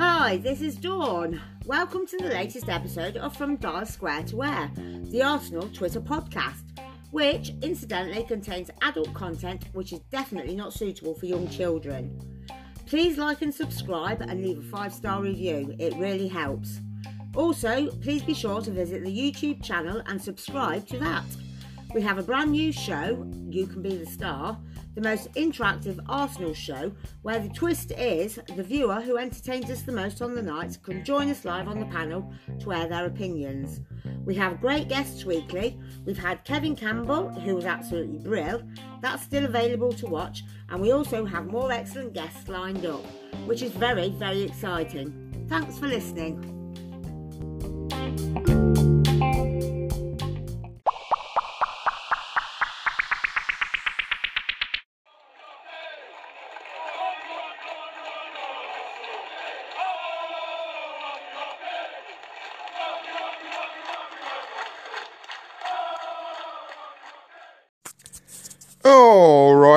Hi, this is Dawn. Welcome to the latest episode of From Dial Square to Where, the Arsenal Twitter podcast, which incidentally contains adult content which is definitely not suitable for young children. Please like and subscribe and leave a five star review, it really helps. Also, please be sure to visit the YouTube channel and subscribe to that. We have a brand new show, You Can Be the Star, the most interactive Arsenal show, where the twist is the viewer who entertains us the most on the night can join us live on the panel to air their opinions. We have great guests weekly. We've had Kevin Campbell, who was absolutely brilliant. That's still available to watch, and we also have more excellent guests lined up, which is very, very exciting. Thanks for listening.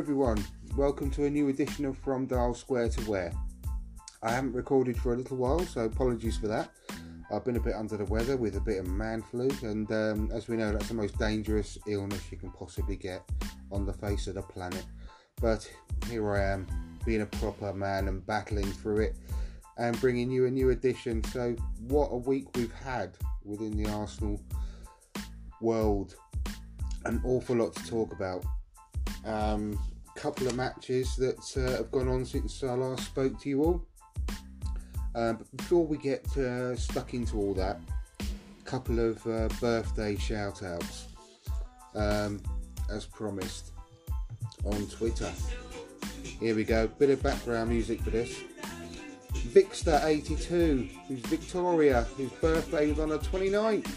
Everyone. Welcome to a new edition of From Dial Square to Where. I haven't recorded for a little while, so apologies for that. I've been a bit under the weather with a bit of man flu, and um, as we know, that's the most dangerous illness you can possibly get on the face of the planet. But here I am, being a proper man and battling through it and bringing you a new edition. So, what a week we've had within the Arsenal world! An awful lot to talk about. Um, couple of matches that uh, have gone on since I last spoke to you all. Um, but before we get uh, stuck into all that, a couple of uh, birthday shout outs um, as promised on Twitter. Here we go, bit of background music for this. Vixter82, who's Victoria, whose birthday was on the 29th.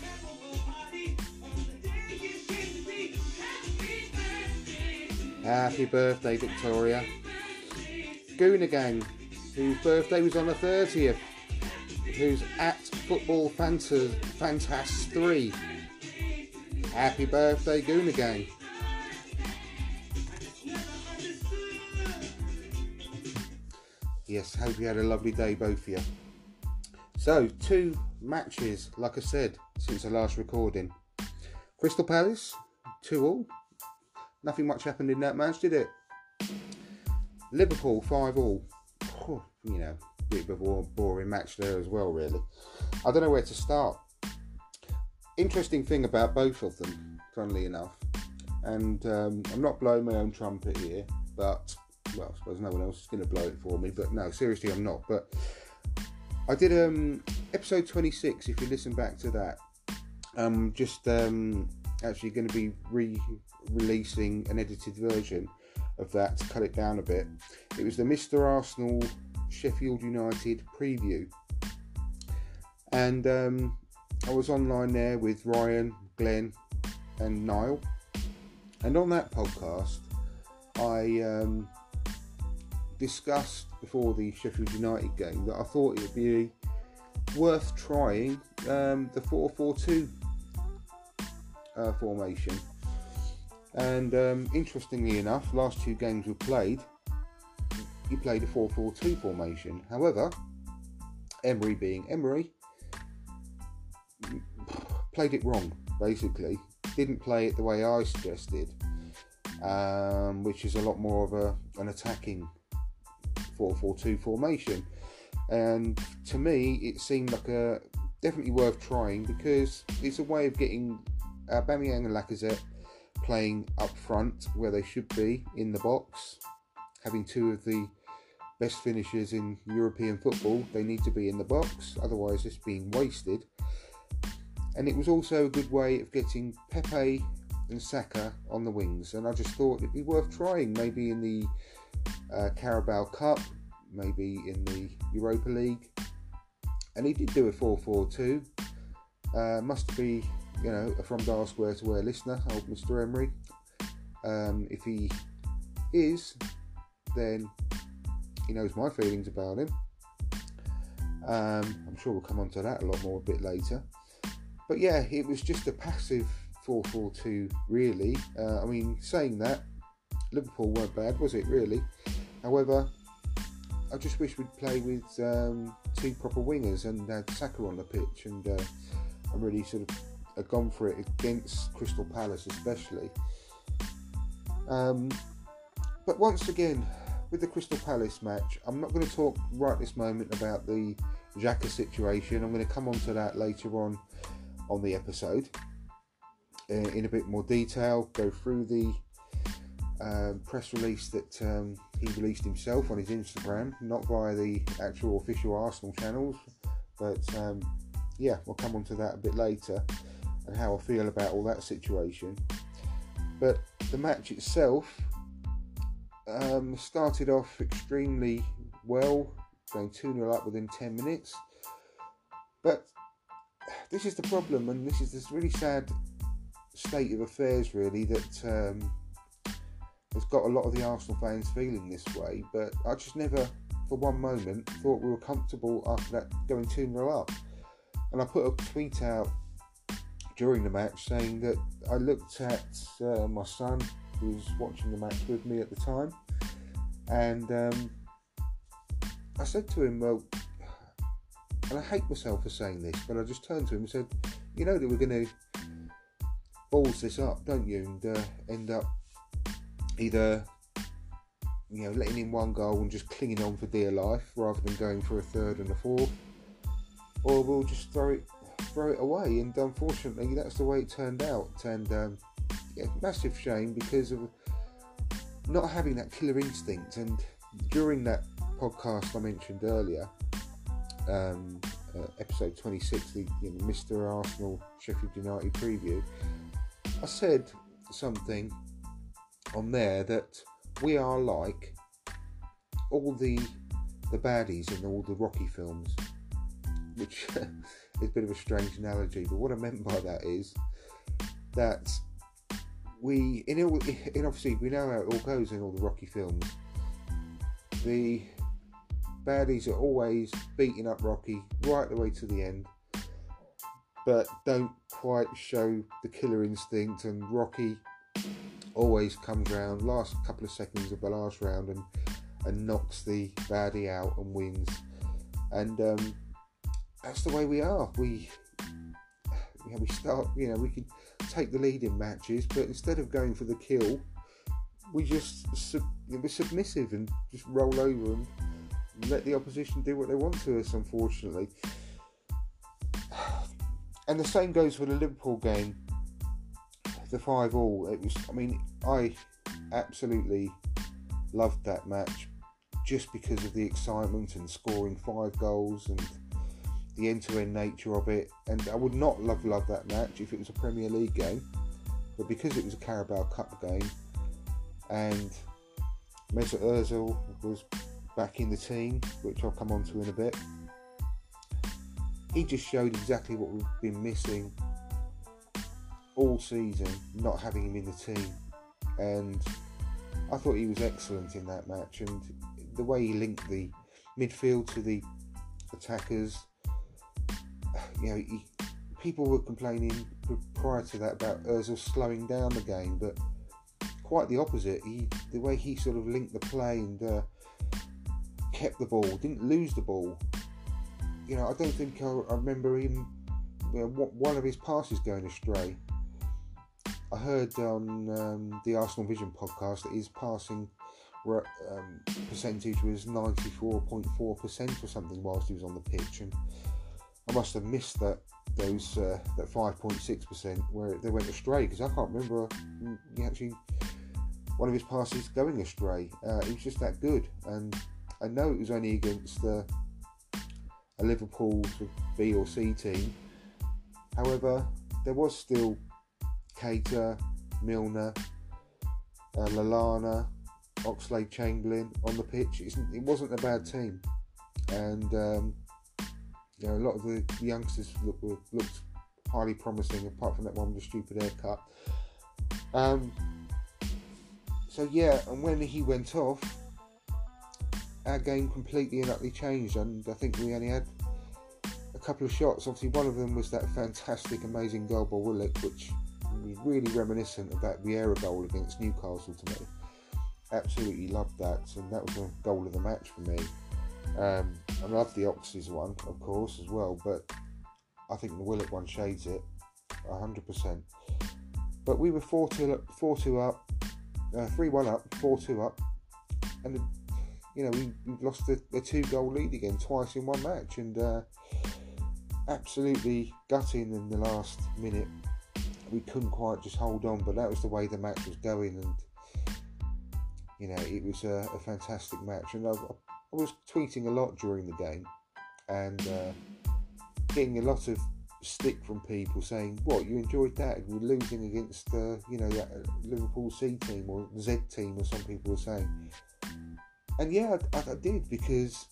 Happy birthday, Victoria. Gooner Gang, whose birthday was on the 30th, who's at Football Fantas, Fantas 3. Happy birthday, Gooner Gang. Yes, hope you had a lovely day, both of you. So, two matches, like I said, since the last recording. Crystal Palace, 2 all. Nothing much happened in that match, did it? Liverpool, 5 all. You know, bit of a boring match there as well, really. I don't know where to start. Interesting thing about both of them, funnily enough, and um, I'm not blowing my own trumpet here, but well, I suppose no one else is going to blow it for me. But no, seriously, I'm not. But I did um, episode 26. If you listen back to that, I'm just um, actually going to be re-releasing an edited version of that to cut it down a bit. It was the Mr. Arsenal Sheffield United preview, and um, I was online there with Ryan, Glenn, and Niall. And on that podcast, I um, discussed before the Sheffield United game that I thought it would be worth trying um, the 4 4 2 uh, formation. And um, interestingly enough, last two games we played, he played a 4 4 2 formation. However, Emery being Emery, played it wrong, basically. Didn't play it the way I suggested, um, which is a lot more of a, an attacking 4 4 2 formation. And to me, it seemed like a definitely worth trying because it's a way of getting Aubameyang and Lacazette playing up front where they should be in the box, having two of the best finishers in European football. They need to be in the box, otherwise, it's being wasted. and it was also a good way of getting Pepe and Saka on the wings. And I just thought it'd be worth trying, maybe in the uh, Carabao Cup, maybe in the Europa League. And he did do a 4 4 2. Uh, must be, you know, from Dial Square to Where listener, old Mr. Emery. Um, if he is, then he knows my feelings about him. Um, I'm sure we'll come on to that a lot more a bit later. But yeah, it was just a passive 4 4 2, really. Uh, I mean, saying that, Liverpool weren't bad, was it, really? However, I just wish we'd play with um, two proper wingers and had Saka on the pitch and uh, I'm really sort of uh, gone for it against Crystal Palace, especially. Um, but once again, with the Crystal Palace match, I'm not going to talk right this moment about the Xhaka situation. I'm going to come on to that later on on the episode uh, in a bit more detail, go through the um, press release that um, he released himself on his Instagram, not via the actual official Arsenal channels, but um, yeah, we'll come on to that a bit later and how I feel about all that situation. But the match itself um, started off extremely well, going 2 0 up within 10 minutes. But this is the problem, and this is this really sad state of affairs, really, that um, has got a lot of the Arsenal fans feeling this way. But I just never, for one moment, thought we were comfortable after that going 2 0 up. And I put a tweet out during the match saying that I looked at uh, my son, who was watching the match with me at the time, and um, I said to him, Well, and I hate myself for saying this, but I just turned to him and said, You know that we're going to balls this up, don't you? And uh, end up either you know letting in one goal and just clinging on for dear life rather than going for a third and a fourth, or we'll just throw it throw it away. And unfortunately, that's the way it turned out. And um, yeah, massive shame because of not having that killer instinct. And during that podcast I mentioned earlier, um, uh, episode 26, the you know, Mr. Arsenal Sheffield United preview, I said something on there that we are like all the the baddies in all the Rocky films, which is a bit of a strange analogy. But what I meant by that is that we, in, all, in obviously, we know how it all goes in all the Rocky films. The baddies are always beating up Rocky right the way to the end, but don't quite show the killer instinct. And Rocky always comes round last couple of seconds of the last round and and knocks the baddie out and wins. And um, that's the way we are. We we start. You know, we can take the lead in matches, but instead of going for the kill, we just sub, we're submissive and just roll over and let the opposition do what they want to us. Unfortunately, and the same goes for the Liverpool game the five all. It was. I mean, I absolutely loved that match just because of the excitement and scoring five goals and the end-to-end nature of it. And I would not love love that match if it was a Premier League game, but because it was a Carabao Cup game and Mesut Ozil was back in the team, which I'll come on to in a bit. He just showed exactly what we've been missing all season not having him in the team, and I thought he was excellent in that match. And the way he linked the midfield to the attackers, you know, he, people were complaining prior to that about Özil slowing down the game, but quite the opposite. He, the way he sort of linked the play and uh, kept the ball, didn't lose the ball. You know, I don't think I, I remember him. You know, one of his passes going astray. I heard on um, the Arsenal Vision podcast that his passing um, percentage was 94.4% or something whilst he was on the pitch, and I must have missed that those uh, that 5.6% where they went astray because I can't remember mm, actually one of his passes going astray. Uh, he was just that good, and I know it was only against uh, a Liverpool B or C team, However, there was still Keita, Milner, uh, Lallana, Oxlade Chamberlain on the pitch. It wasn't a bad team, and um, you know a lot of the, youngsters look, looked highly promising. Apart from that one with the stupid haircut. Um, so yeah, and when he went off, our game completely and utterly changed, and I think we only had a couple of shots. Obviously, one of them was that fantastic, amazing goal by Willock, which was really reminiscent of that Vieira goal against Newcastle to me. Absolutely loved that, and that was a goal of the match for me. Um, I love the Oxys one, of course, as well, but I think the Willock one shades it 100%. But we were 4 2 up, 4 2 up, uh, 3 1 up, 4 2 up, and you know, we, we lost the, the two goal lead again twice in one match, and uh, absolutely gutting in the last minute. We couldn't quite just hold on, but that was the way the match was going, and you know, it was a, a fantastic match. And I, I, was tweeting a lot during the game, and uh, getting a lot of stick from people saying, "What you enjoyed that? We're losing against, uh, you know, that Liverpool C team or Z team, as some people were saying." and yeah, I, I, did because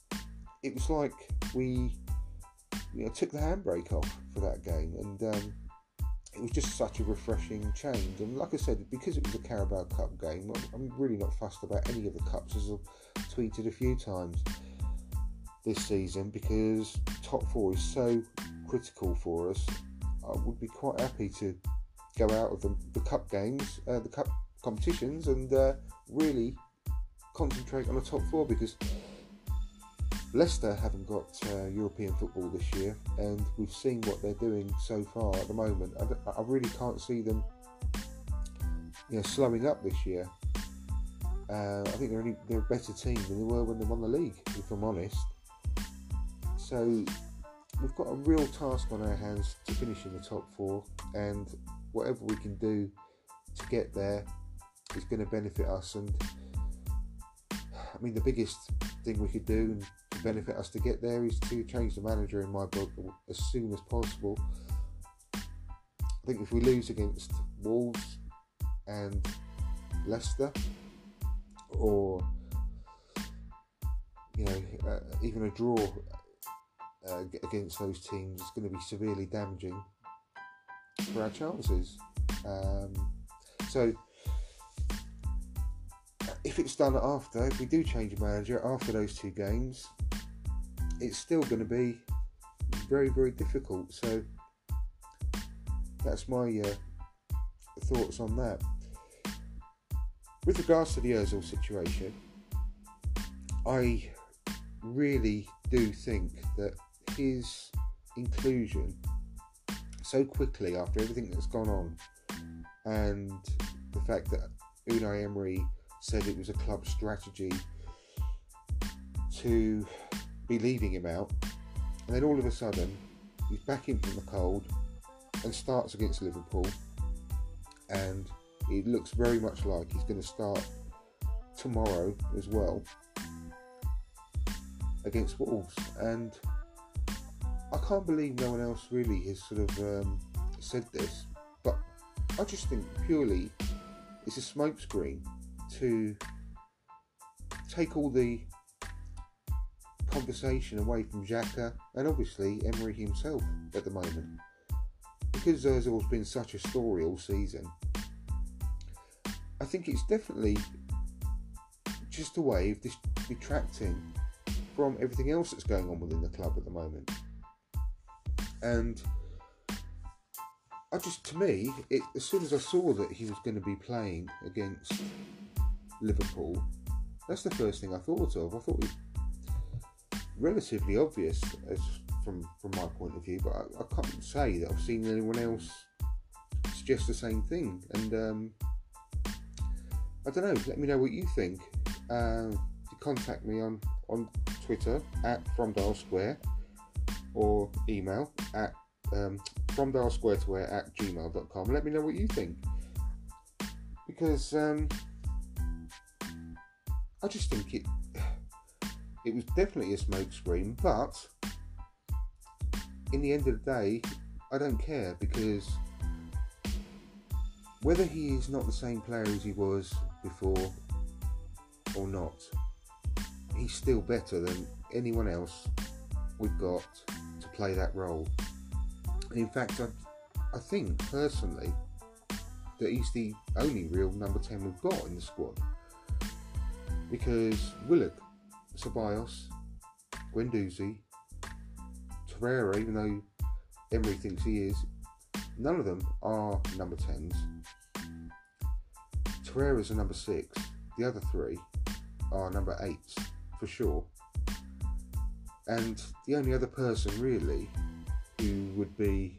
it was like we you know took the handbrake off for that game, and um, it was just such a refreshing change. And like I said, because it was a Carabao Cup game, I'm really not fussed about any of the cups, as I've tweeted a few times this season, because top four is so critical for us. I would be quite happy to go out of the, the cup games, uh, the cup competitions, and uh, really concentrate on the top four because Leicester haven't got uh, European football this year, and we've seen what they're doing so far at the moment. I, I really can't see them, you know, slowing up this year. Uh, I think they're, only, they're a better team than they were when they won the league, if I'm honest. So we've got a real task on our hands to finish in the top four, and whatever we can do to get there is going to benefit us. And I mean, the biggest thing we could do and to benefit us to get there is to change the manager in my book as soon as possible. I think if we lose against Wolves and Leicester, or you know, uh, even a draw uh, against those teams is going to be severely damaging for our chances. Um, so if it's done after, if we do change manager after those two games, it's still going to be very, very difficult. So that's my uh, thoughts on that. With regards to the Ozil situation, I really do think that his inclusion so quickly after everything that's gone on and the fact that Unai Emery said it was a club strategy to be leaving him out. And then all of a sudden, he's back in from the cold and starts against Liverpool. And it looks very much like he's going to start tomorrow as well against Wolves. And I can't believe no one else really has sort of um, said this, but I just think purely it's a smokescreen to take all the conversation away from Xhaka and obviously Emery himself at the moment. Because Ozil's been such a story all season, I think it's definitely just a way of detracting from everything else that's going on within the club at the moment. And I just, to me, it, as soon as I saw that he was going to be playing against Liverpool, that's the first thing I thought of. I thought it was relatively obvious as from from my point of view, but I, I can't say that I've seen anyone else suggest the same thing. And um, I don't know. Let me know what you think. Uh, you contact me on on Twitter at From Dial Square or email at um, From Dial Square to where at gmail.com. Let me know what you think because. Um, I just think it it was definitely a smokescreen, but in the end of the day, I don't care because whether he is not the same player as he was before or not, he's still better than anyone else we've got to play that role. And in fact, I, I think personally that he's the only real number 10 we've got in the squad. Because Willock, Ceballos, Guendouzi, Torreira, even though Emery thinks he is, none of them are number 10s. Torreira's a number 6. The other three are number 8s, for sure. And the only other person really who would be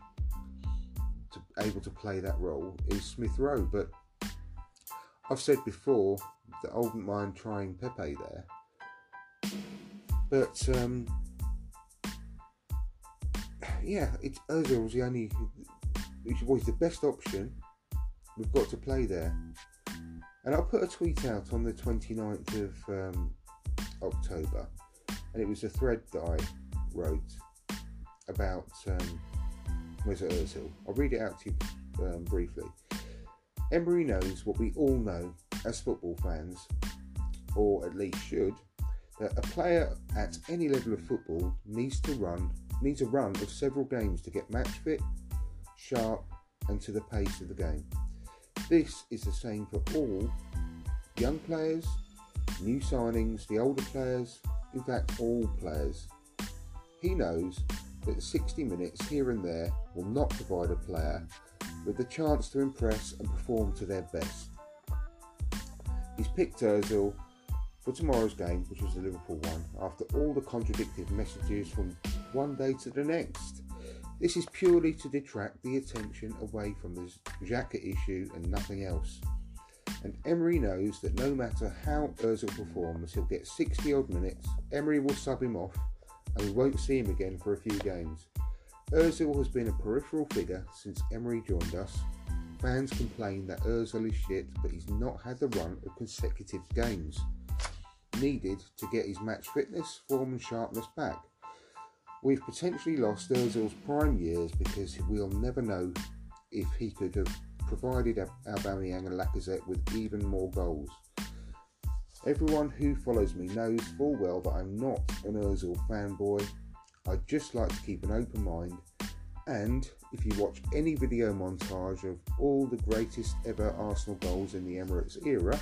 to, able to play that role is Smith Rowe. But I've said before that I wouldn't mind trying Pepe there. But um, yeah, it's Ozil was the only, which was the best option we've got to play there. And I put a tweet out on the 29th of um, October, and it was a thread that I wrote about um, Mesut Ozil. I'll read it out to you um, briefly. Emery knows what we all know as football fans, or at least should, that a player at any level of football needs to run needs a run of several games to get match fit, sharp, and to the pace of the game. This is the same for all young players, new signings, the older players, in fact, all players. He knows that 60 minutes here and there will not provide a player with the chance to impress and perform to their best. He's picked Ozil for tomorrow's game, which was the Liverpool one, after all the contradictory messages from one day to the next. This is purely to detract the attention away from the Xhaka issue and nothing else. And Emery knows that no matter how Ozil performs, he'll get 60 odd minutes, Emery will sub him off, and we won't see him again for a few games. Ozil has been a peripheral figure since Emery joined us. Fans complain that Ozil is shit, but he's not had the run of consecutive games needed to get his match fitness, form, and sharpness back. We've potentially lost Ozil's prime years because we'll never know if he could have provided Aubameyang and Lacazette with even more goals. Everyone who follows me knows full well that I'm not an Ozil fanboy. I just like to keep an open mind. And if you watch any video montage of all the greatest ever Arsenal goals in the Emirates era,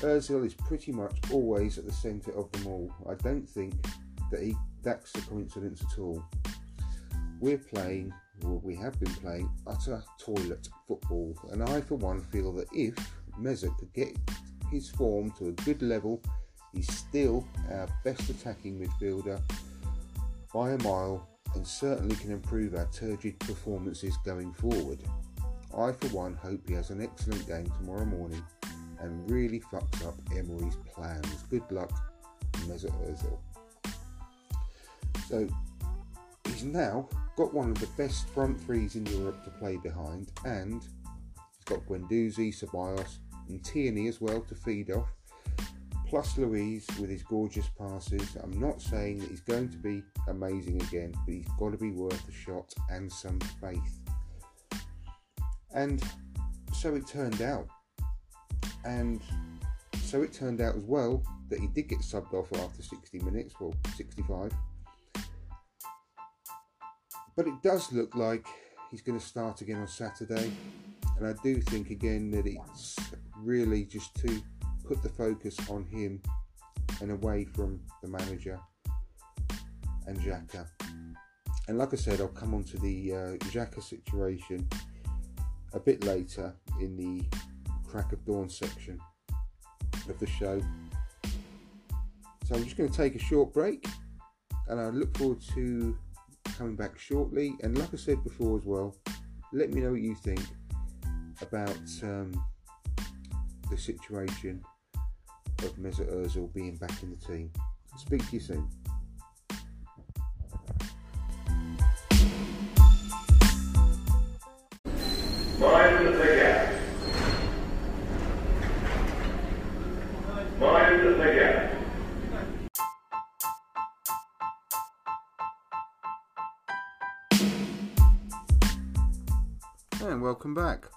Ozil is pretty much always at the centre of them all. I don't think that he, that's a coincidence at all. We're playing, or we have been playing, utter toilet football, and I, for one, feel that if Mesut could get his form to a good level, he's still our best attacking midfielder by a mile and certainly can improve our turgid performances going forward. I, for one, hope he has an excellent game tomorrow morning and really fucks up Emery's plans. Good luck, Mesut Ozil. So he's now got one of the best front threes in Europe to play behind, and he's got Guendouzi, Ceballos, and Tierney as well to feed off. Plus Luiz with his gorgeous passes. I'm not saying that he's going to be amazing again, but he's got to be worth a shot and some faith. And so it turned out and so it turned out as well that he did get subbed off after 60 minutes, well, 65. But it does look like he's going to start again on Saturday, and I do think again that it's really just to put the focus on him and away from the manager and Xhaka. And like I said, I'll come on to the uh, Xhaka situation a bit later in the crack of dawn section of the show. So I'm just going to take a short break and I look forward to coming back shortly. And like I said before as well, let me know what you think about um, the situation of Mesut Ozil being back in the team. Speak to you soon. Mind the gap. Mind the gap. And welcome back.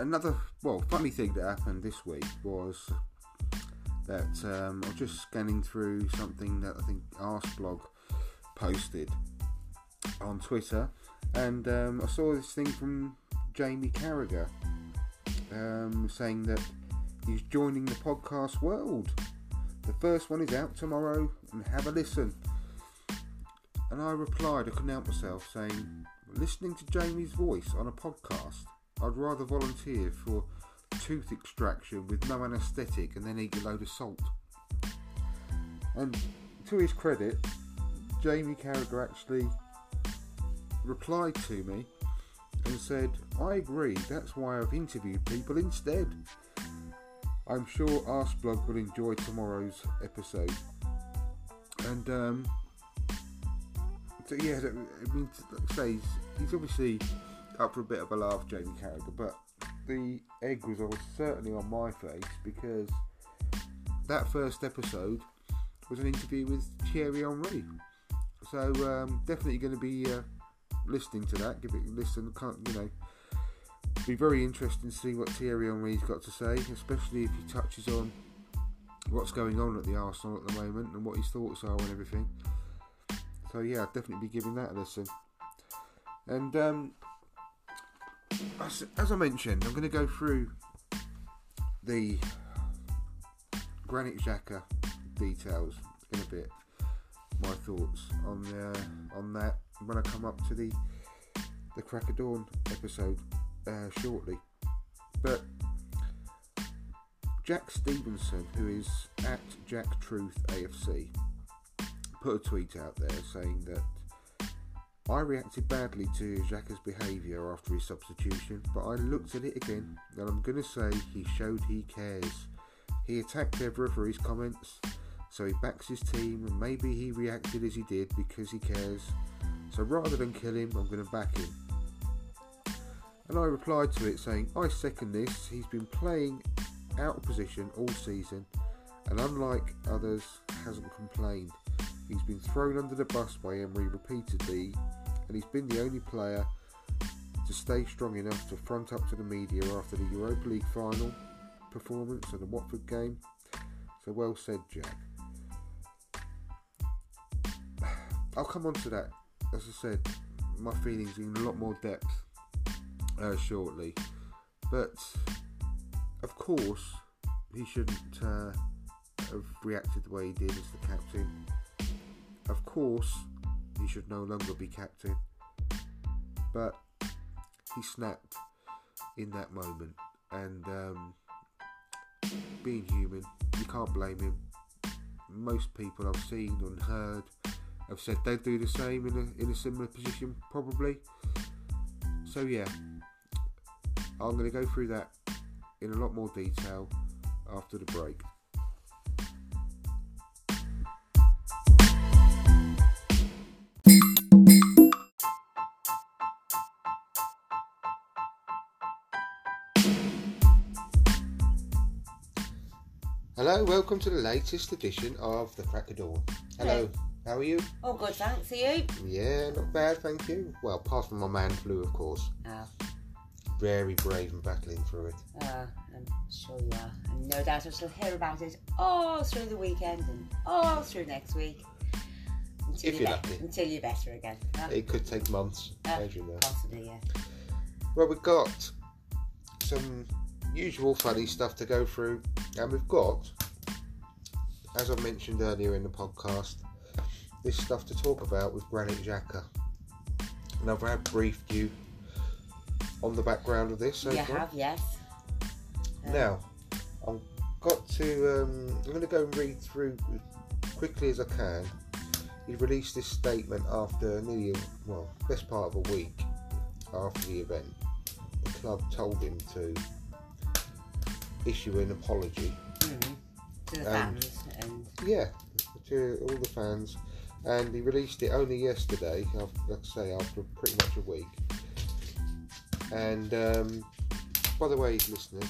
Another, well, funny thing that happened this week was that um, I was just scanning through something that I think Arsblog posted on Twitter, and um, I saw this thing from Jamie Carragher um, saying that he's joining the podcast world. The first one is out tomorrow, and have a listen. And I replied, I couldn't help myself, saying, listening to Jamie's voice on a podcast, I'd rather volunteer for tooth extraction with no anaesthetic and then eat a load of salt. And to his credit, Jamie Carragher actually replied to me and said, I agree, that's why I've interviewed people instead. I'm sure Arsblog will enjoy tomorrow's episode. And um, so yeah, I mean, say, he's, he's obviously up for a bit of a laugh, Jamie Carragher, but the egg was certainly on my face because that first episode was an interview with Thierry Henry. So um, definitely going to be uh, listening to that. Give it a listen. Can't you know? Be very interesting to see what Thierry Henry's got to say, especially if he touches on what's going on at the Arsenal at the moment and what his thoughts are and everything. So yeah, I'll definitely be giving that a listen. And um, as, as I mentioned, I'm going to go through the Granit Xhaka details in a bit. My thoughts on uh, on that when I come up to the the Crack of Dawn episode uh, shortly. But Jack Stevenson, who is at Jack Truth AFC, put a tweet out there saying that I reacted badly to Xhaka's behaviour after his substitution, but I looked at it again and I'm going to say he showed he cares. He attacked Evra for his comments, so he backs his team and maybe he reacted as he did because he cares. So rather than kill him, I'm going to back him. And I replied to it saying, I second this. He's been playing out of position all season and unlike others, hasn't complained. He's been thrown under the bus by Emery repeatedly, and he's been the only player to stay strong enough to front up to the media after the Europa League final performance and the Watford game. So well said, Jack. I'll come on to that. As I said, my feelings in a lot more depth uh, shortly. But of course, he shouldn't uh, have reacted the way he did as the captain of course, he should no longer be captain, but he snapped in that moment, and um, being human, you can't blame him. Most people I've seen and heard have said they'd do the same in a, in a similar position, probably. So, yeah, I'm going to go through that in a lot more detail after the break. Hello, welcome to the latest edition of the Crack of Dawn. Hello, how are you? Oh, good, thanks. Are you? Yeah, not bad, thank you. Well, apart from my man flu, of course. Oh, Very brave and battling through it. uh, I'm sure you are. And no doubt I shall hear about it all through the weekend and all through next week. Until If you're, you're be- lucky. Until you're better again. huh? It could take months, Uh, know. Possibly, yeah. Well, we've got some usual funny stuff to go through, and we've got, as I mentioned earlier in the podcast, this stuff to talk about with Granit Xhaka. And I've had briefed you on the background of this so you far. have, yes. Now, I've got to. Um, I'm going to go and read through quickly as I can. He released this statement after nearly, well, best part of a week after the event. The club told him to issue an apology. mm, to the Um, fans and Yeah, to all the fans, and he released it only yesterday. af- Like I say, after pretty much a week. And um, by the way, listeners,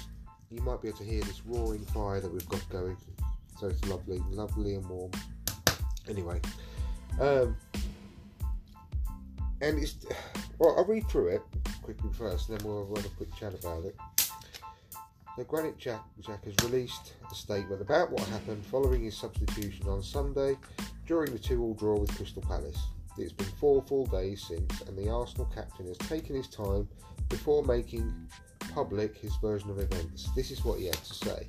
you might be able to hear this roaring fire that we've got going. So it's lovely, lovely and warm. Anyway, um, and it's well, I'll read through it quickly first, and then we'll have a quick chat about it. So Granit Jack, Jack has released a statement about what happened following his substitution on Sunday during the two-all draw with Crystal Palace. It's been four full days since, and the Arsenal captain has taken his time before making public his version of events. This is what he had to say.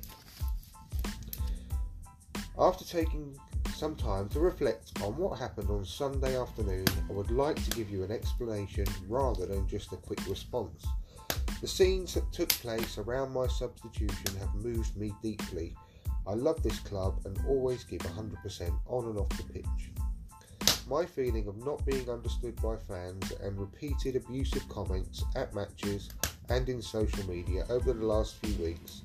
After taking some time to reflect on what happened on Sunday afternoon, I would like to give you an explanation rather than just a quick response. The scenes that took place around my substitution have moved me deeply. I love this club and always give 100% on and off the pitch. My feeling of not being understood by fans and repeated abusive comments at matches and in social media over the last few weeks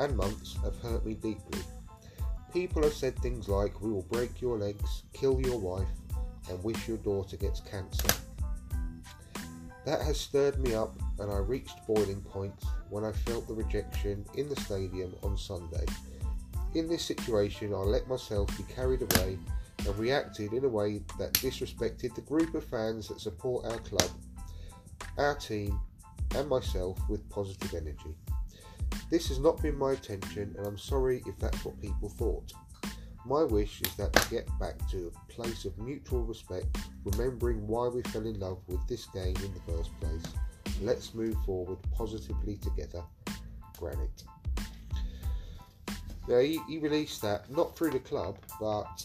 and months have hurt me deeply. People have said things like, We will break your legs, kill your wife, and wish your daughter gets cancer. That has stirred me up, and I reached boiling point when I felt the rejection in the stadium on Sunday. In this situation, I let myself be carried away and reacted in a way that disrespected the group of fans that support our club, our team, and myself with positive energy. This has not been my intention, and I'm sorry if that's what people thought. My wish is that we get back to a place of mutual respect, remembering why we fell in love with this game in the first place. Let's move forward positively together. Granit. Now, he, he released that not through the club, but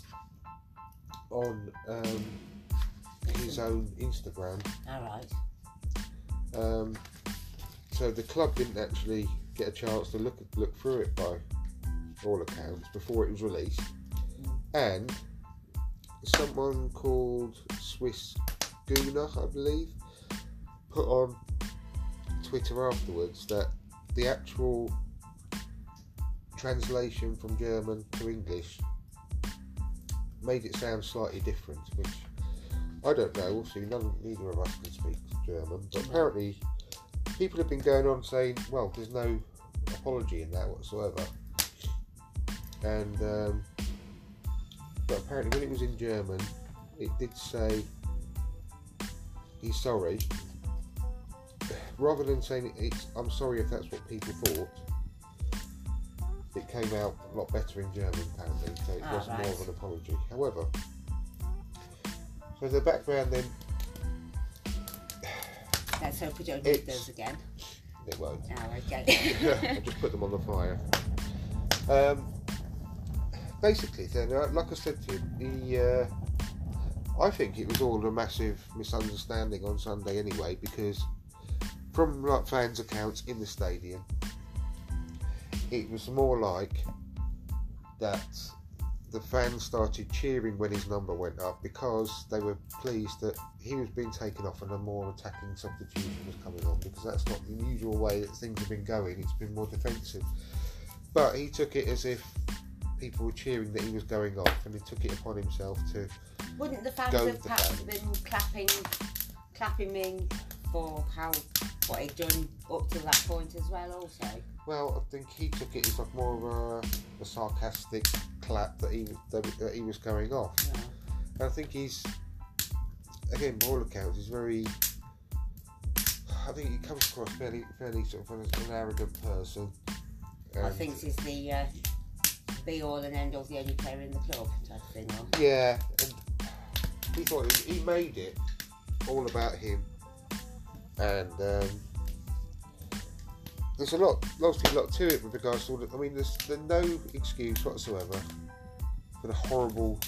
on um, his own Instagram. All right. Um, so the club didn't actually get a chance to look look through it by all accounts before it was released, and someone called Swiss Guna, I believe, put on Twitter afterwards that the actual translation from German to English made it sound slightly different, which I don't know. Obviously, none, neither of us can speak German, but apparently people have been going on saying, well, there's no apology in that whatsoever. And um, but apparently, when it was in German, it did say he's sorry. Rather than saying it's, I'm sorry if that's what people thought. It came out a lot better in German, apparently, so it Ah, wasn't more of an apology. However, so the background then Let's hope we don't need those again. it won't. Oh, okay. I just put them on the fire. Um, basically, then, uh, like I said to you, the uh, I think it was all a massive misunderstanding on Sunday anyway, because from like fans' accounts in the stadium, it was more like that the fans started cheering when his number went up because they were pleased that he was being taken off and a more attacking substitution was coming on because that's not the usual way that things have been going. It's been more defensive. But he took it as if people were cheering that he was going off and he took it upon himself to Wouldn't the fans have perhaps been clapping, clapping him for how what he'd done up to that point as well? Also, well, I think he took it as like more of a, a sarcastic clap that he was that, he was going off. yeah. And I think he's again, by all accounts, he's very. I think he comes across fairly, fairly sort of an arrogant person. I think he's the uh, be all and end all, the only player in the club type thing. Or, Yeah, and he thought he, he made it all about him, and um, there's a lot, obviously a lot to it with regards to all. The, I mean, there's, there's no excuse whatsoever for the horrible,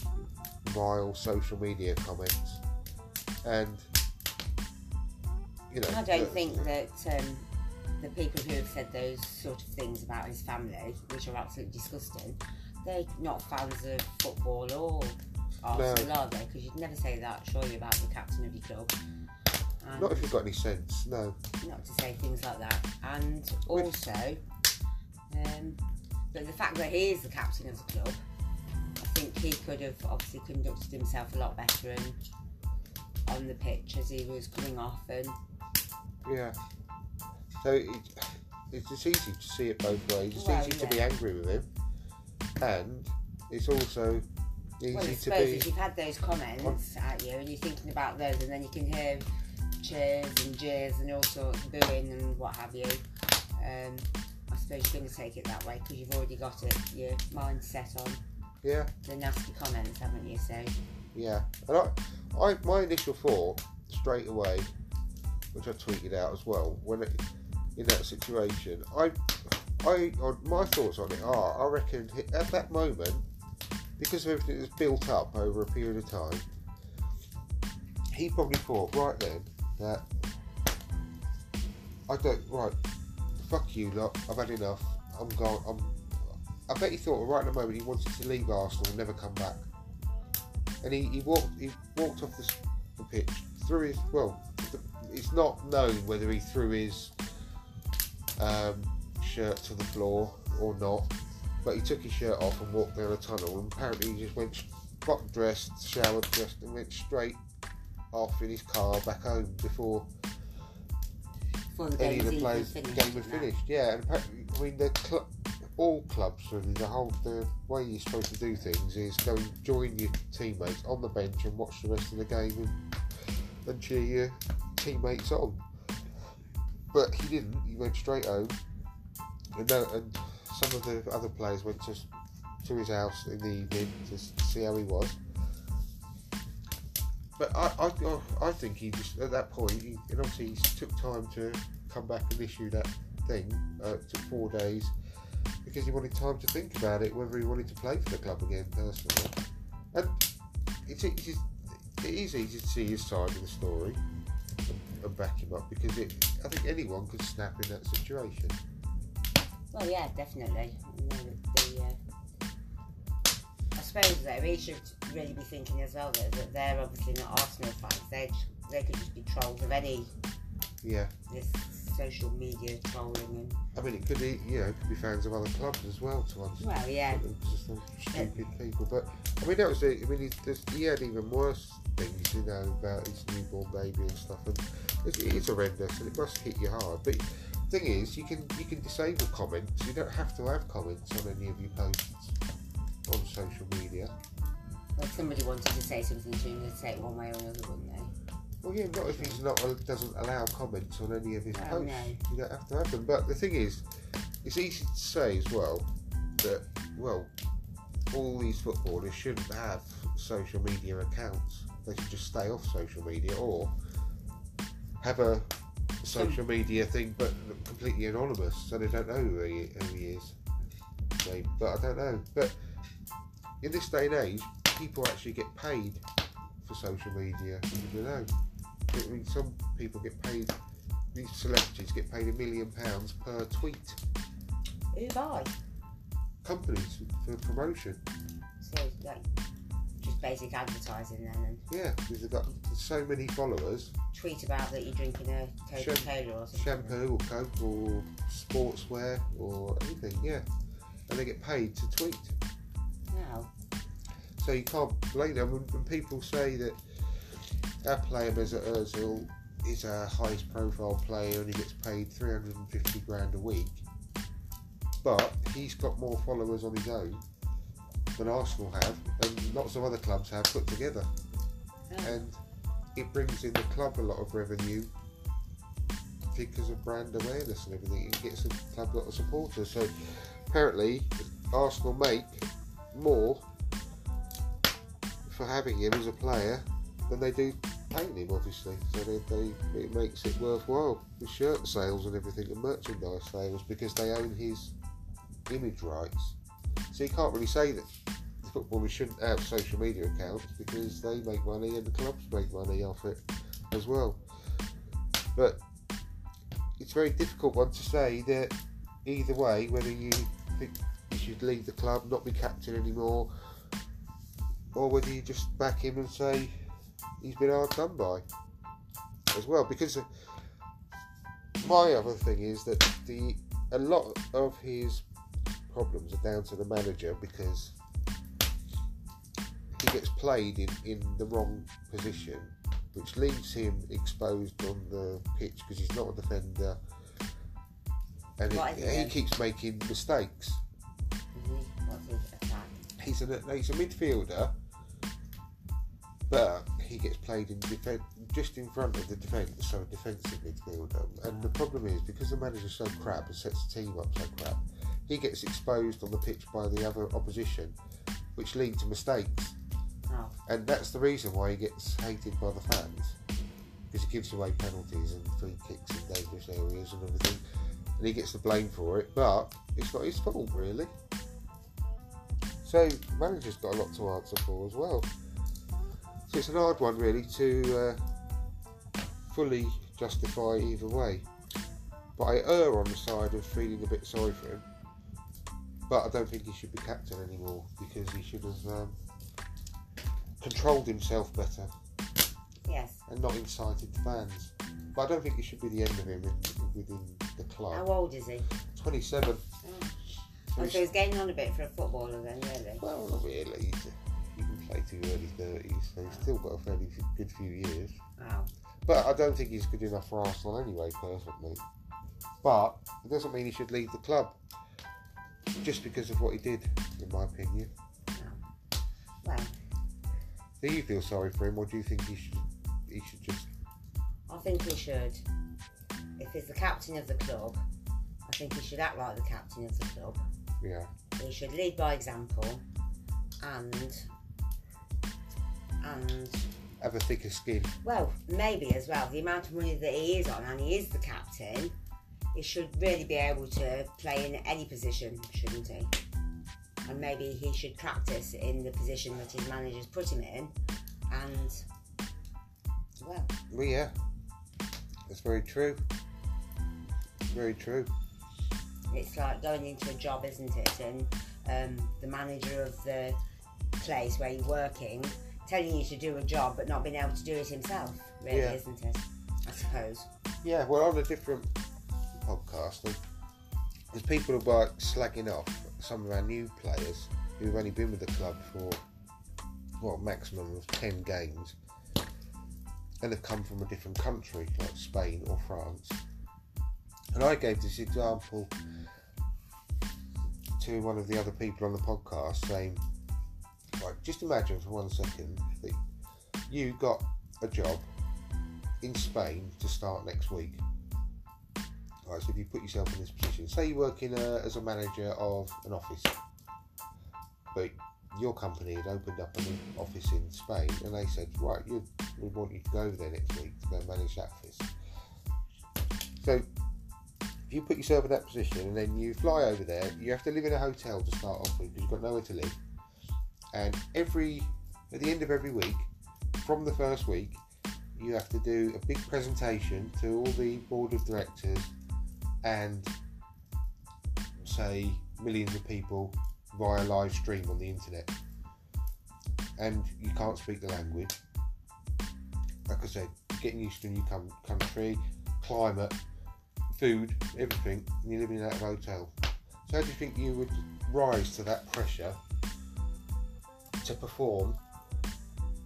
vile social media comments, and you know. I don't think that um, the people who have said those sort of things about his family, which are absolutely disgusting, they're not fans of football or Arsenal, are they? Because you'd never say that, surely, about the captain of your club. And Not if you've got any sense, no. not to say things like that. And also, um, but the fact that he is the captain of the club, I think he could have obviously conducted himself a lot better and on the pitch as he was coming off and Yeah. So it, it's, it's easy to see it both ways. It's Well, easy to be angry with him, and it's also easy Well, I to suppose be. if you've had those comments at you and you're thinking about those, and then you can hear cheers and jeers and all sorts, booing and what have you. Um, I suppose you're going to take it that way because you've already got it, your mind set on Yeah, the nasty comments, haven't you? So, yeah. And I, I, my initial thought straight away, which I tweeted out as well, when it, in that situation, I, I, on my thoughts on it are, I reckon at that moment, because of everything that's built up over a period of time, he probably thought right then that I don't right, fuck you lot, I've had enough, I'm gone. I'm. I bet he thought right at the moment he wanted to leave Arsenal and never come back. And he, he walked he walked off the, the pitch, threw his well. The, it's not known whether he threw his um, shirt to the floor or not, but he took his shirt off and walked down a tunnel. And apparently he just went got dressed, showered, dressed, and went straight off in his car back home before before the any of the players game was finished. Yeah, and I mean the cl- all clubs really the whole the way you're supposed to do things is go and join your teammates on the bench and watch the rest of the game and, and cheer your teammates on. But he didn't. He went straight home, and, no, and some of the other players went to to his house in the evening to see how he was. But I, I, I think he just at that point, he, and obviously he took time to come back and issue that thing. Uh, four days because he wanted time to think about it, whether he wanted to play for the club again personally. And it's, it's it is easy to see his side of the story and, and back him up because it, I think anyone could snap in that situation. Well, yeah, definitely. I suppose though, he should really be thinking as well that, that they're obviously not Arsenal fans. They they could just be trolls of any Yeah, this social media trolling and I mean it could be you know it could be fans of other clubs as well to understand. well, yeah, just stupid people. But I mean, that was the. I mean, he, had even worse things, you know, about his newborn baby and stuff, and it's, it's horrendous, and it must hit you hard. But the thing is, you can you can disable comments. You don't have to have comments on any of your posts on social media. well, somebody wanted to say something to him, they'd say it one way or another, wouldn't they? Well, yeah, not if he's not doesn't allow comments on any of his Oh, posts. no. You don't have to have them. But the thing is, it's easy to say as well that well, all these footballers shouldn't have social media accounts. They should just stay off social media or have a social media thing, but completely anonymous, so they don't know who he, who he is. But I don't know. But in this day and age, people actually get paid for social media. You know? I mean, some people get paid. These celebrities get paid a million pounds per tweet. Who buy? Companies for promotion. So like just basic advertising then and Yeah, because they've got so many followers. tweet about that you're drinking a Coca Cola or something. Shampoo or Coke or sportswear or anything. Yeah, and they get paid to tweet. So you can't blame them. When, when people say that our player Mesut Ozil is our highest profile player and he gets paid 350 grand a week, but he's got more followers on his own than Arsenal have and lots of other clubs have put together. Oh. And it brings in the club a lot of revenue because of brand awareness and everything. It gets the club a lot of supporters. So apparently, Arsenal make more for having him as a player than they do paying him, obviously. So they, they it makes it worthwhile with shirt sales and everything and merchandise sales because they own his image rights. So you can't really say that the footballers shouldn't have social media accounts because they make money and the clubs make money off it as well. But it's a very difficult one to say that either way, whether you think you should leave the club, not be captain anymore, or whether you just back him and say he's been hard done by as well. Because uh, my other thing is that the a lot of his problems are down to the manager because he gets played in, in the wrong position, which leaves him exposed on the pitch because he's not a defender, and it, he he keeps making mistakes. He's a he's a midfielder but he gets played in defen just in front of the defence, so a defensive midfielder. And the problem is because the manager's so crap and sets the team up so crap, he gets exposed on the pitch by the other opposition, which lead to mistakes. Oh, And that's the reason why he gets hated by the fans. Because he gives away penalties and free kicks in dangerous areas and everything. And he gets the blame for it, but it's not his fault, really. So, manager's got a lot to answer for as well. So, it's an hard one, really, to uh, fully justify either way. But I err on the side of feeling a bit sorry for him. But I don't think he should be captain anymore because he should have um, controlled himself better yes. and not incited the fans. But I don't think it should be the end of him in, within the club. How old is he? 27. Oh, so he's getting on a bit for a footballer then, really. Well, not really. He's- He can play to early 30s, so he's still got a fairly good few years. Wow. But I don't think he's good enough for Arsenal anyway, personally. But it doesn't mean he should leave the club just because of what he did, in my opinion. Well, Do you feel sorry for him, or do you think he should he should just I think he should. If he's the captain of the club, I think he should act like the captain of the club. Yeah He should lead by example and and have a thicker skin? well, maybe as well, the amount of money that he is on and he is the captain, he should really be able to play in any position, shouldn't he? And maybe he should practice in the position that his manager's put him in and well, Well, yeah, that's very true. Very true. It's like going into a job, isn't it? And um, the manager of the place where you're working telling you to do a job but not being able to do it himself, really, Yeah. isn't it? I suppose. Yeah, well, on a different podcast, there's people who are like slagging off some of our new players who've only been with the club for what maximum of ten games, and have come from a different country like Spain or France. And I gave this example to one of the other people on the podcast, saying, like, just imagine for one second that you got a job in Spain to start next week. Right, so if you put yourself in this position, say you work in a, uh, as a manager of an office, but your company had opened up an office in Spain, and they said, right, you, we want you to go over there next week to go manage that office. So if you put yourself in that position and then you fly over there, you have to live in a hotel to start off with because you've got nowhere to live. And every at the end of every week, from the first week, you have to do a big presentation to all the board of directors and say millions of people via live stream on the internet. And you can't speak the language. Like I said, getting used to a new com- country, climate, food, everything, and you're living in that hotel. So how do you think you would rise to that pressure to perform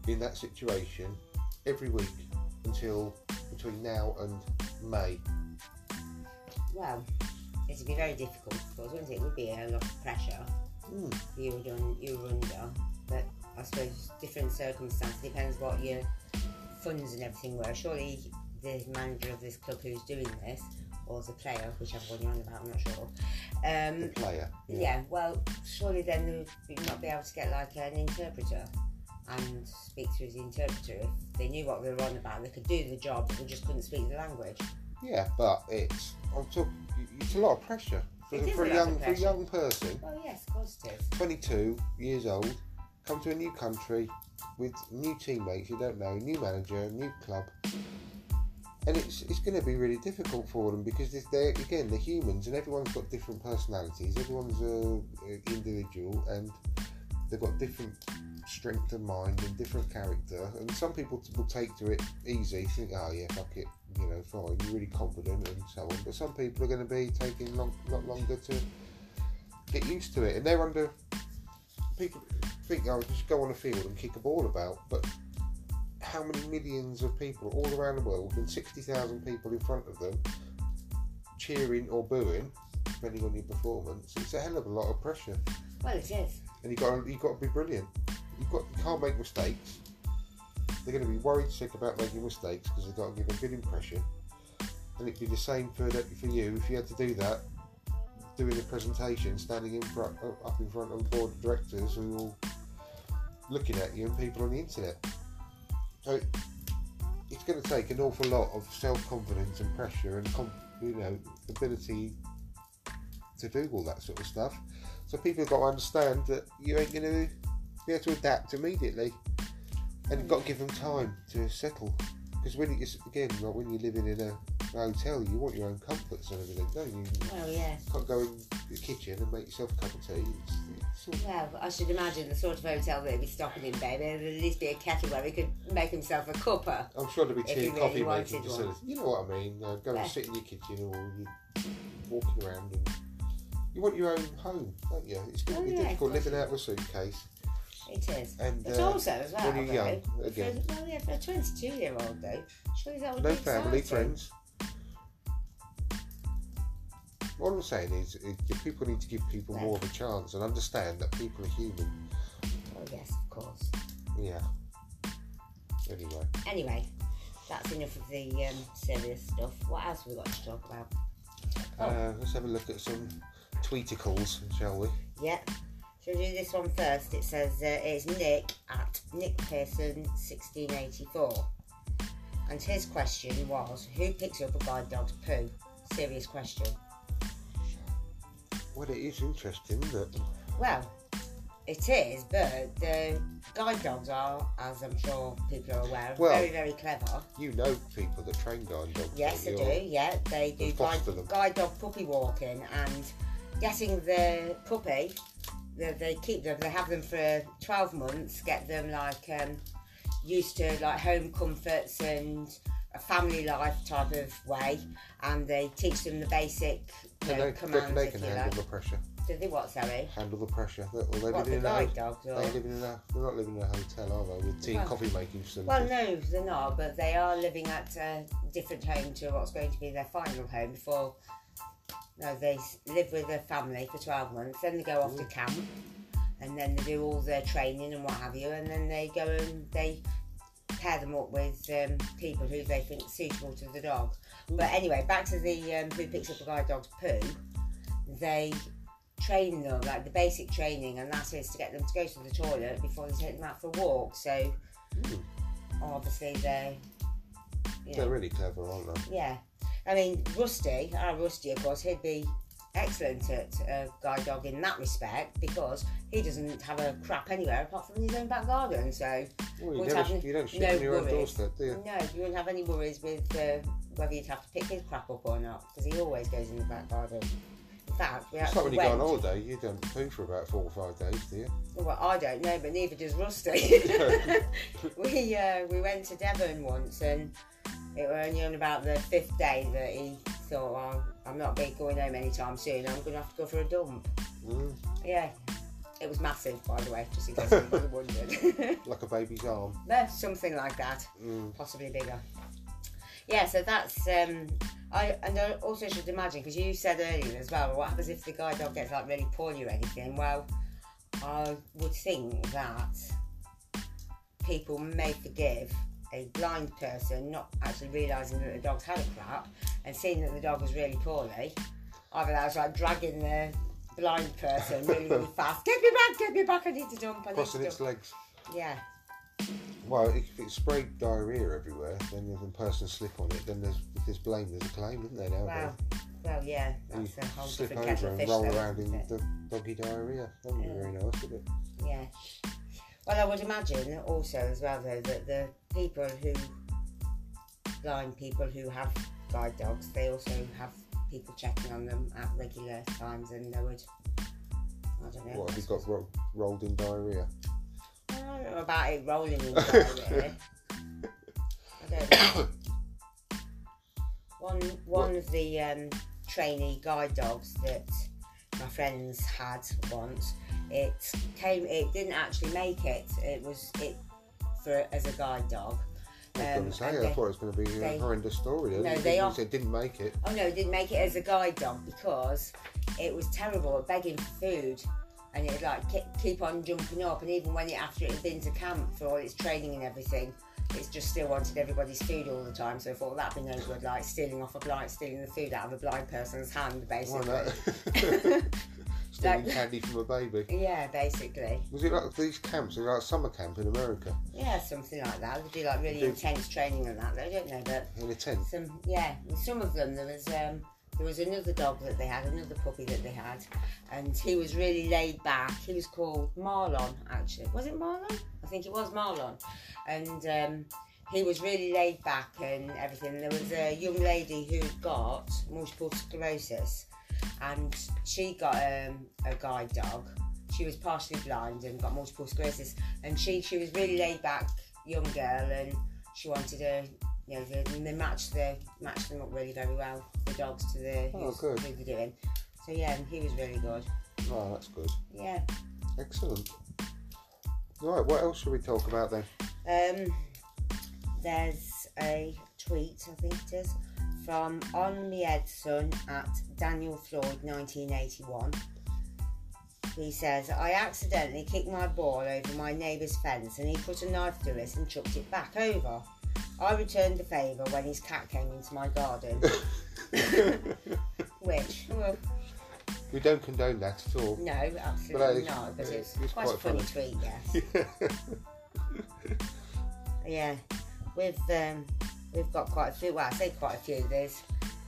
in that situation every week until between now and May? Well, it'd be very difficult, of course, wouldn't it? It would be a lot of pressure Hmm. you were, done, you were under, but I suppose different circumstances depends what your funds and everything were. Surely the manager of this club who's doing this, or the player, whichever one you're on about, I'm not sure. Um, The player. yeah. well, surely then they would not be able to get like an interpreter and speak through the interpreter if they knew what they were on about. They could do the job, but they just couldn't speak the language. Yeah, but it's I'm talking. It's a lot of pressure for, It for a young for a young person. Well, yes, of course it is. 22 years old, come to a new country with new teammates you don't know, new manager, new club, and it's it's going to be really difficult for them because they're- again they're humans and everyone's got different personalities. Everyone's a, a individual and they've got different strength of mind and different character. And some people will take to it easy, think, oh yeah, fuck it, you know, fine, you're really confident and so on. But some people are going to be taking long, lot longer to get used to it, and they're under. People think, oh, just go on the field and kick a ball about, but how many millions of people all around the world and 60,000 people in front of them cheering or booing, depending on your performance, it's a hell of a lot of pressure. Well, it is. And you've got to, you've got to be brilliant. You've got, you can't make mistakes. They're going to be worried sick about making mistakes because they've got to give a good impression. And it'd be the same for for you if you had to do that, doing a presentation, standing in front, up in front of a board of directors who are all looking at you and people on the internet. So it, it's going to take an awful lot of self confidence and pressure and you know ability to do all that sort of stuff. So people have got to understand that you ain't going to be able to adapt immediately, and you've got to give them time to settle. Because when you again, like when you're living in a hotel, you want your own comforts and everything, don't you? Well, yeah. You can't go in the kitchen and make yourself a cup of tea. It's, it's Well, I should imagine the sort of hotel he'd be stopping in, baby. There'd at least be a kettle where he could make himself a cuppa. I'm sure there'd be tea and coffee wanted making facilities. You know what I mean? Uh, go Yeah. and sit in your kitchen or you walking around and you want your own home, don't you? It's going to Oh, be yeah, difficult living out of a suitcase. It is. And, But uh, also, as well, when you're though, young, for- again. well, yeah, for a 22 year old, though, surely that would No be family, exciting. friends. What I'm saying is, that people need to give people more of a chance and understand that people are human. Oh, yes, of course. Yeah. Anyway, Anyway, that's enough of the um, serious stuff. What else have we got to talk about? Oh. uh, let's have a look at some tweeticles, shall we? Yeah. Shall we do this one first? It says uh, it's Nick at Nick Pearson 1684. And his question was Who picks up a guide dog's poo? Serious question. Well, it is interesting that Well, it is, but the guide dogs are, as I'm sure people are aware, Well- very, very clever. you know people that train guide dogs. Yes, I do. Yeah, they do guide, them. guide dog puppy walking and getting the puppy. They, they keep them. They have them for twelve months. Get them like um, used to like home comforts and a family life type of way, and they teach them the basic you know, they, commands. they if can handle like. the pressure. Do they what? Sorry. Handle the pressure. They're, well, they're What living in a, dogs? Or? they're living in a. They're not living in a hotel, are they? With tea Well- and coffee making facilities. Well, no, they're not, but they are living at a different home to what's going to be their final home before. No, they live with their family for 12 months, then they go off to camp, and then they do all their training and what have you, and then they go and they pair them up with um, people who they think suitable to the dog. But anyway, back to the um, who picks up a guide dog's poo, they train them, like the basic training, and that is to get them to go to the toilet before they take them out for a walk. So obviously they're you they're really clever, aren't they? yeah I mean Rusty our Rusty of course he'd be excellent at a guide dog in that respect because he doesn't have a crap anywhere apart from his own back garden so Well, you, never, you don't shit no on your own worries. doorstep, do you? no you wouldn't have any worries with uh, whether you'd have to pick his crap up or not because he always goes in the back garden in fact we It's like when you go on went holiday, you don't poo for about four or five days, do you? Well, I don't know, but neither does Rusty. we uh, we went to Devon once, and it was only on about the fifth day that he thought, well, I'm not be going home anytime soon. I'm going to have to go for a dump. Mm, Yeah, it was massive, by the way, just in case anybody wondered. like a baby's arm. but something like that, Mm. possibly bigger. Yeah, so that's um, I and I also should imagine because you said earlier as well. What happens if the guide dog gets like really poorly or anything? Well, I would think that people may forgive a blind person not actually realising that the dog's had a crap and seeing that the dog was really poorly. Either that was like dragging the blind person really, really fast. Get me back, get me back, I need to dump, I Crossing its legs. Yeah, Well, if it's sprayed diarrhea everywhere, then the person slip on it, then there's if there's blame, there's a claim, isn't there nowadays? wow. Well, yeah, that's a whole slip different over and roll though, around in it? the doggy diarrhea. That wouldn't be very nice, would it? Yeah. Well, I would imagine also as well though that the people who blind people who have guide dogs, they also have people checking on them at regular times, and they would. I don't know. What have you got ro- rolled in diarrhea? I don't know about it rolling in diarrhea. I don't know. One one of the um, trainee guide dogs that my friends had once, it came. It didn't actually make it. It was it for as a guide dog. I was Um, going to say, I thought it was going to be they- a horrendous story. No, they are- said didn't make it. Oh no, it didn't make it as a guide dog because it was terrible begging for food. And it'd like keep on jumping up, and even when it after it had been to camp for all its training and everything, it's just still wanted everybody's food all the time. So I thought that'd be no good, like stealing off a blind, stealing the food out of a blind person's hand, Why basically. Stealing Like- candy from a baby. yeah, basically. Was it like these camps? They're like summer camp in America Yeah, something like that. They do like really Do- intense training and that. They don't know, but in a tent. some yeah, some of them there was um, there was another dog that they had, another puppy that they had, and he was really laid back. He was called Marlon, actually. Was it Marlon? I think it was Marlon, and um, he was really laid back and everything. There was a young lady who'd got multiple sclerosis, and she got um, a guide dog. She was partially blind and got multiple sclerosis, and she she was really laid back young girl, and she wanted a you know, they, they matched the matched them up really very well. The dogs to the Oh, good. who doing. So yeah, and he was really good. Oh, that's good. Yeah. Excellent. Right, what else should we talk about then? Um, there's a tweet, I think it is, from On Me Edson at Daniel Floyd 1981. He says, I accidentally kicked my ball over my neighbour's fence and he put a knife through it and chucked it back over. I returned the favour when his cat came into my garden. Which, well, We don't condone that at all. no, But absolutely is- not. But it's- it's, it's quite, a quite funny tweet, yes. Yeah, we've um, we've got quite a few. Well, I say quite a few. There's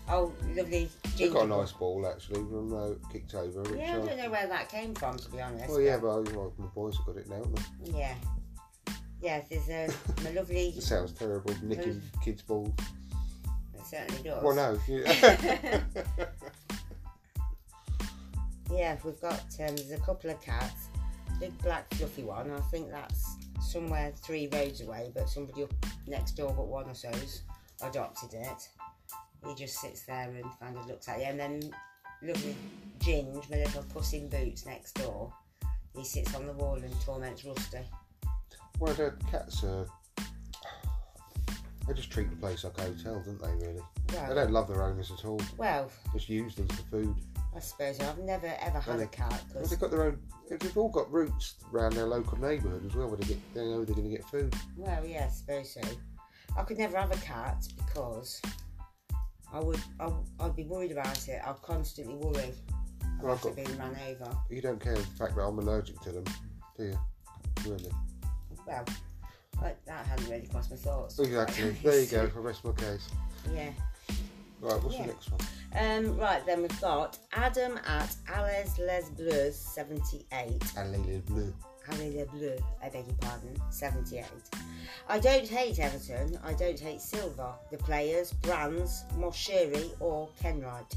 oh, lovely We've got a nice ball actually from uh, kicked over. Which, Yeah, I uh, don't know where that came from, to be honest. well, yeah, but well, my boys have got it now. haven't they? yeah, yeah. There's a, a lovely. It sounds terrible, nicking kids' balls. It certainly does. Well, no. yeah. Yeah, we've got um, there's a couple of cats. Big black fluffy one. I think that's somewhere three roads away, but somebody up next door but one or so's adopted it. He just sits there and kind of looks at you. And then lovely Ginge, my little puss in boots next door. He sits on the wall and torments Rusty. well, the cats are. They just treat the place like a hotel, don't they? Really, they don't love their owners at all. well, Just use them for food. I suppose I've never ever had they- a cat Well, because they've got their own. They've all got roots around their local neighbourhood as well, where they get they know they're going to get food. Well, yeah, I suppose so. I could never have a cat because I would. I, I'd be worried about it. I'd constantly worry Well, about I've it being run over. You don't care the fact that I'm allergic to them, do you? Really? Well, I, that hadn't really crossed my thoughts. Exactly. There you go. I rest my case. Yeah. Right. What's Yeah. the next one? Um. Right then, we've got Adam at Alice Les Bleus seventy eight. Allez Bleus. Allez les Bleus, I beg your pardon, 78. I don't hate Everton, I don't hate Silva, the players, Brands, Moshiri or Kenwright.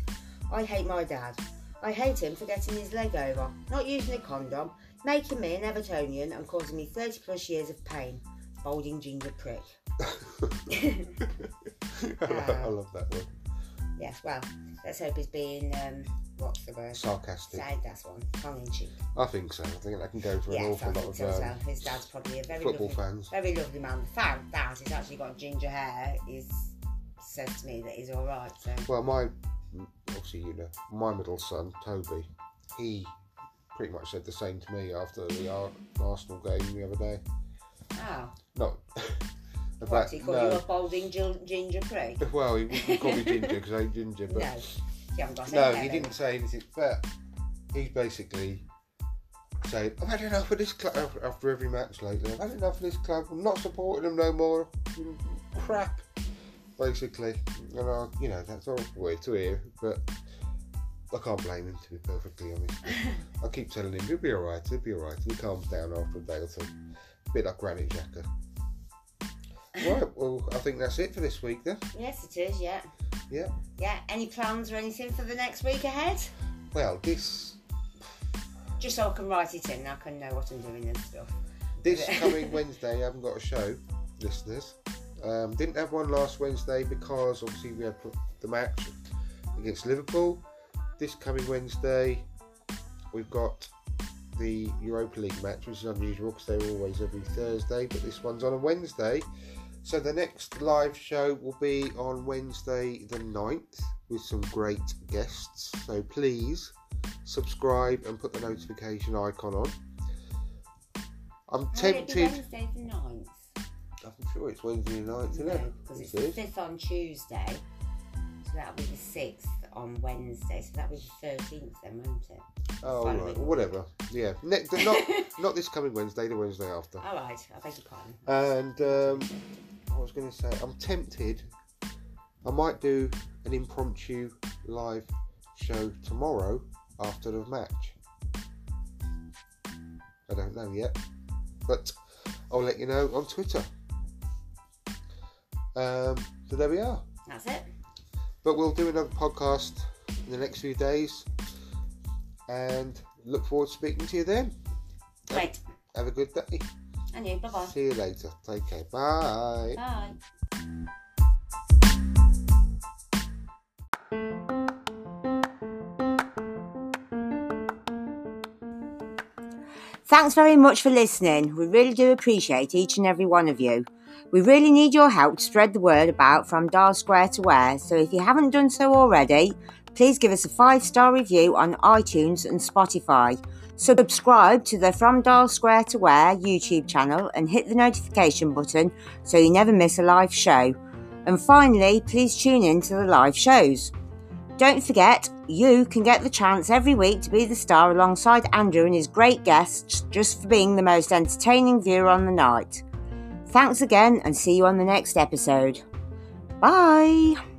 I hate my dad. I hate him for getting his leg over, not using a condom, making me an Evertonian and causing me 30 plus years of pain. Balding ginger prick. I love that one. Yes, well, let's hope he's being, um, what's the word? Sarcastic. Side, that's one. Tongue in cheek. I think so. I think that can go for an Yes, I awful lot of so um, well. His dad's probably a very football lovely, fans. very lovely man. The fact that he's actually got ginger hair is says to me that he's all right. So Well, my obviously you know my middle son Toby, he pretty much said the same to me after the Arsenal game the other day. oh, Not what about he call no. you a balding gil- ginger prick? Well, he wouldn't call me ginger because I ain't ginger, but No, you haven't got No, he didn't say anything, but he basically said, I've had enough of this club after every match lately. I've had enough of this club. I'm not supporting them no more. Crap, basically. And I, you know, that's all weird to hear, but I can't blame him, to be perfectly honest. I keep telling him, he'll be alright, he'll be alright. And he calms down after a day or two. A bit like Granit Xhaka. Right, well, I think that's it for this week then. Yes, it is. Yeah, Yeah. yeah. Any plans or anything for the next week ahead? Well, this Just so I can write it in, I can know what I'm doing and stuff. This coming Wednesday, I haven't got a show, listeners. Um, didn't have one last Wednesday because obviously we had the match against Liverpool. This coming Wednesday, we've got the Europa League match, which is unusual because they're always every Thursday, but this one's on a Wednesday. So the next live show will be on Wednesday the 9th with some great guests. So please subscribe and put the notification icon on. I'm tempted. Wednesday the 9th? I'm sure it's Wednesday night, isn't it? Because it's the fifth on Tuesday, so that'll be the sixth on Wednesday, so that'll be the thirteenth then, won't it? Oh, following. right. Whatever. Yeah. Ne- not, not this coming Wednesday, the Wednesday after. All right, I beg your pardon. And um, I was going to say, I'm tempted. I might do an impromptu live show tomorrow after the match. I don't know yet, but I'll let you know on Twitter. Um, so there we are. That's it. But we'll do another podcast in the next few days, and look forward to speaking to you then. Great. Have a good day. And you, bye bye. See you later. Take care. Bye. Bye. Thanks very much for listening. We really do appreciate each and every one of you. We really need your help to spread the word about From Dial Square to Where, so if you haven't done so already, please give us a five star review on iTunes and Spotify. Subscribe to the From Dial Square to Where YouTube channel and hit the notification button so you never miss a live show. And finally, please tune in to the live shows. Don't forget, you can get the chance every week to be the star alongside Andrew and his great guests just for being the most entertaining viewer on the night. Thanks again and see you on the next episode. Bye!